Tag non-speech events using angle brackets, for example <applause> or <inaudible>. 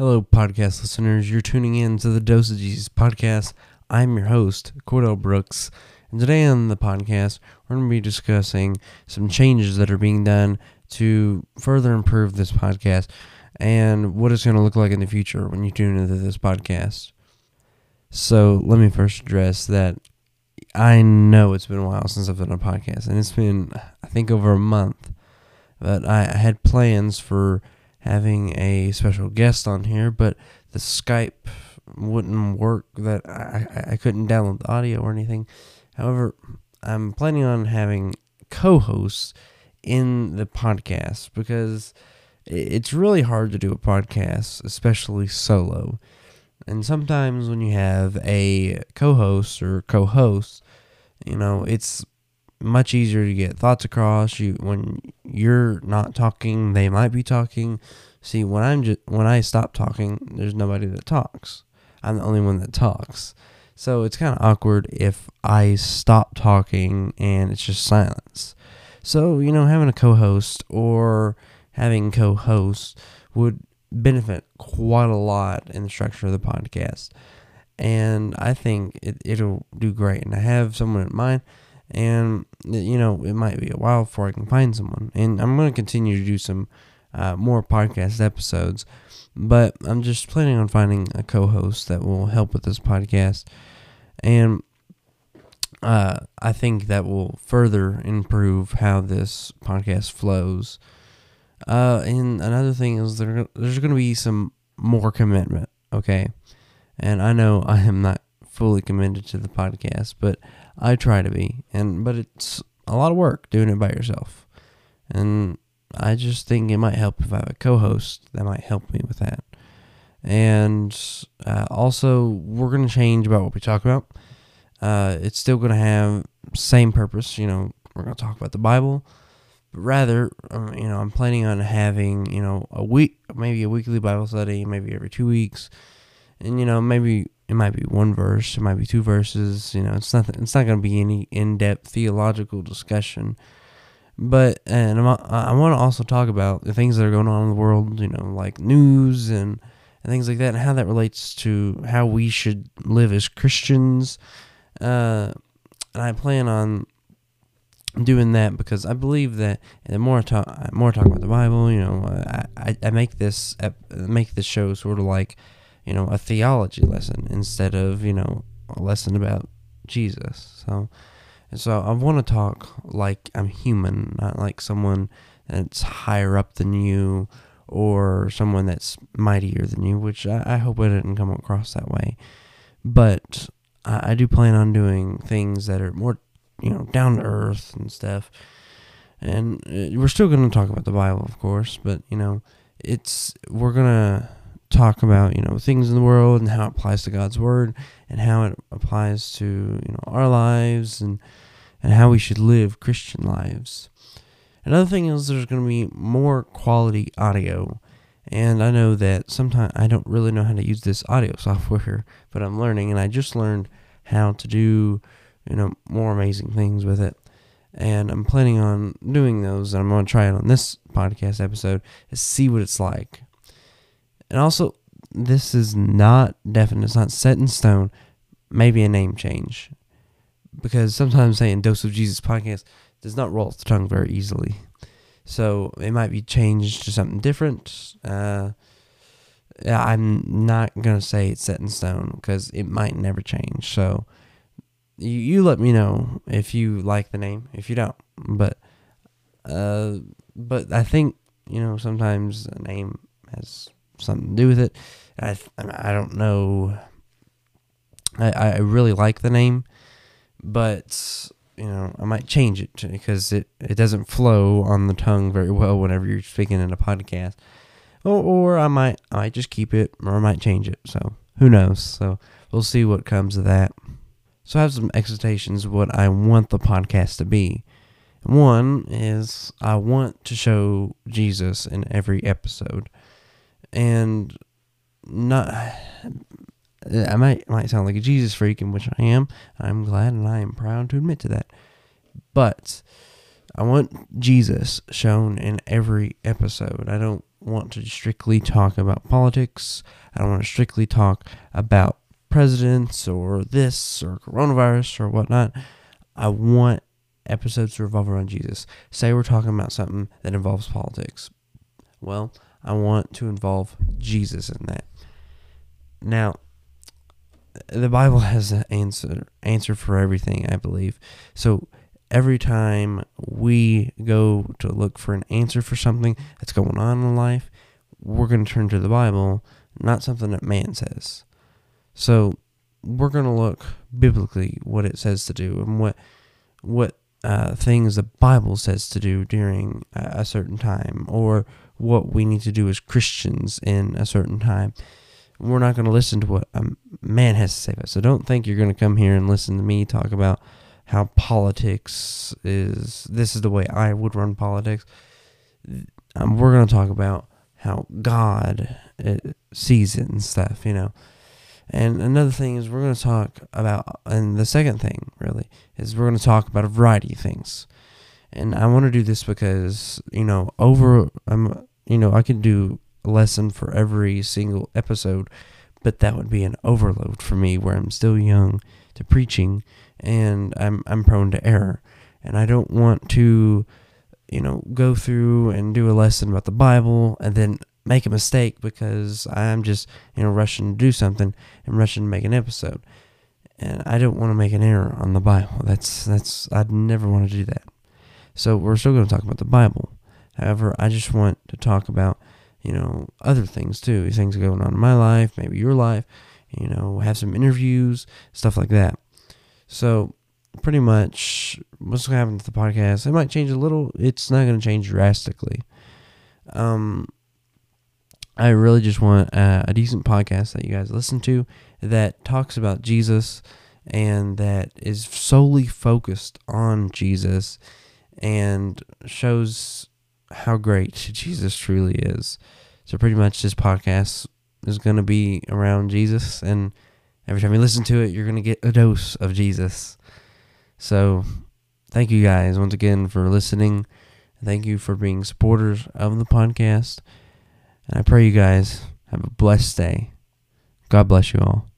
Hello, podcast listeners. You're tuning in to the Dose of Jesus podcast. I'm your host, Cordell Brooks. And today on the podcast, we're going to be discussing some changes that are being done to further improve this podcast and what it's going to look like in the future when you tune into this podcast. So, let me first address that I know it's been a while since I've done a podcast, and it's been, I think, over a month. But I, had plans for having a special guest on here, but the Skype wouldn't work. That I, I couldn't download the audio or anything. However, I'm planning on having co-hosts in the podcast because it's really hard to do a podcast, especially solo. And sometimes when you have a co-host or co-host, you know, it's much easier to get thoughts across. You when you're not talking, they might be talking. See, when I'm just when I stop talking, there's nobody that talks. I'm the only one that talks. So it's kind of awkward if I stop talking and it's just silence. So, you know, having a co-host or having co-hosts would benefit quite a lot in the structure of the podcast. And I think it, it'll do great. And I have someone in mind and you know it might be a while before I can find someone. And I'm going to continue to do some uh, more podcast episodes, but I'm just planning on finding a co-host that will help with this podcast, and uh, I think that will further improve how this podcast flows. Uh, and another thing is there, there's going to be some more commitment, okay? And I know <laughs> I am not fully committed to the podcast, but I try to be. And but it's a lot of work doing it by yourself. And I just think it might help if I have a co-host that might help me with that. And uh, also, we're gonna change about what we talk about. Uh, it's still gonna have same purpose. You know, we're gonna talk about the Bible, but rather, um, you know, I'm planning on having you know a week, maybe a weekly Bible study, maybe every two weeks, and you know maybe it might be one verse, it might be two verses. You know, it's not it's not going to be any in depth theological discussion. But and I'm, I want to also talk about the things that are going on in the world. You know, like news and and things like that, and how that relates to how we should live as Christians. Uh, and I plan on doing that because I believe that the more I talk, more I talk about the Bible, you know, I, I, I make this make this show sort of like you know, a theology lesson instead of, you know, a lesson about Jesus. So, so I want to talk like I'm human, not like someone that's higher up than you or someone that's mightier than you, which I, I hope I didn't come across that way. But I, I do plan on doing things that are more, you know, down to earth and stuff. And uh, we're still going to talk about the Bible, of course, but, you know, it's, we're going to talk about you know things in the world and how it applies to God's word and how it applies to you know our lives and and how we should live Christian lives. Another thing is there's going to be more quality audio. And I know that sometimes I don't really know how to use this audio software, but I'm learning and I just learned how to do, you know, more amazing things with it. And I'm planning on doing those and I'm going to try it on this podcast episode to see what it's like. And also, this is not definite, it's not set in stone. Maybe a name change. Because sometimes saying Dose of Jesus podcast does not roll off the tongue very easily. So it might be changed to something different. Uh, I'm not going to say it's set in stone because it might never change. So you, you let me know if you like the name, if you don't. But uh, but I think, you know, sometimes a name has something to do with it. I I don't know. I I really like the name, but you know I might change it because it it doesn't flow on the tongue very well whenever you're speaking in a podcast. Or, or I might I might just keep it or I might change it. So who knows? So we'll see what comes of that. So I have some expectations what I want the podcast to be. One is I want to show Jesus in every episode and not I might might sound like a Jesus freak, in which I am. I'm glad and I am proud to admit to that. But I want Jesus shown in every episode. I don't want to strictly talk about politics. I don't want to strictly talk about presidents or this or coronavirus or whatnot. I want episodes to revolve around Jesus. Say we're talking about something that involves politics. Well, I want to involve Jesus in that. Now, the Bible <laughs> has an answer answer for everything, I believe. So every time we go to look for an answer for something that's going on in life, we're going to turn to the Bible, not something that man says. So we're going to look biblically what it says to do and what what uh, things the Bible says to do during a, certain time, or what we need to do as Christians in a certain time. We're not going to listen to what a man has to say about. It. So don't think you're going to come here and listen to me talk about how politics is. This is the way I would run politics. Um, we're going to talk about how God uh, sees it and stuff, you know. And another thing is we're going to talk about, and the second thing really is we're going to talk about a variety of things. And I want to do this because you know over um you know I could do a lesson for every single episode, but that would be an overload for me where I'm still young to preaching and I'm I'm prone to error, and I don't want to you know go through and do a lesson about the Bible and then make a mistake because I'm just, you know, rushing to do something and rushing to make an episode. And I don't want to make an error on the Bible. That's that's I'd never want to do that. So we're still going to talk about the Bible. However, I just want to talk about, you know, other things too. Things going on in my life, maybe your life, you know, have some interviews, stuff like that. So pretty much what's going to happen to the podcast, it might change a little. It's not going to change drastically. Um, I really just want a, a decent podcast that you guys listen to that talks about Jesus and that is solely focused on Jesus and shows how great Jesus truly is. So pretty much this podcast is going to be around Jesus and every time you listen to it you're going to get a dose of Jesus. So thank you guys once again for listening. Thank you for being supporters of the podcast. And I pray you guys have a blessed day. God bless you all.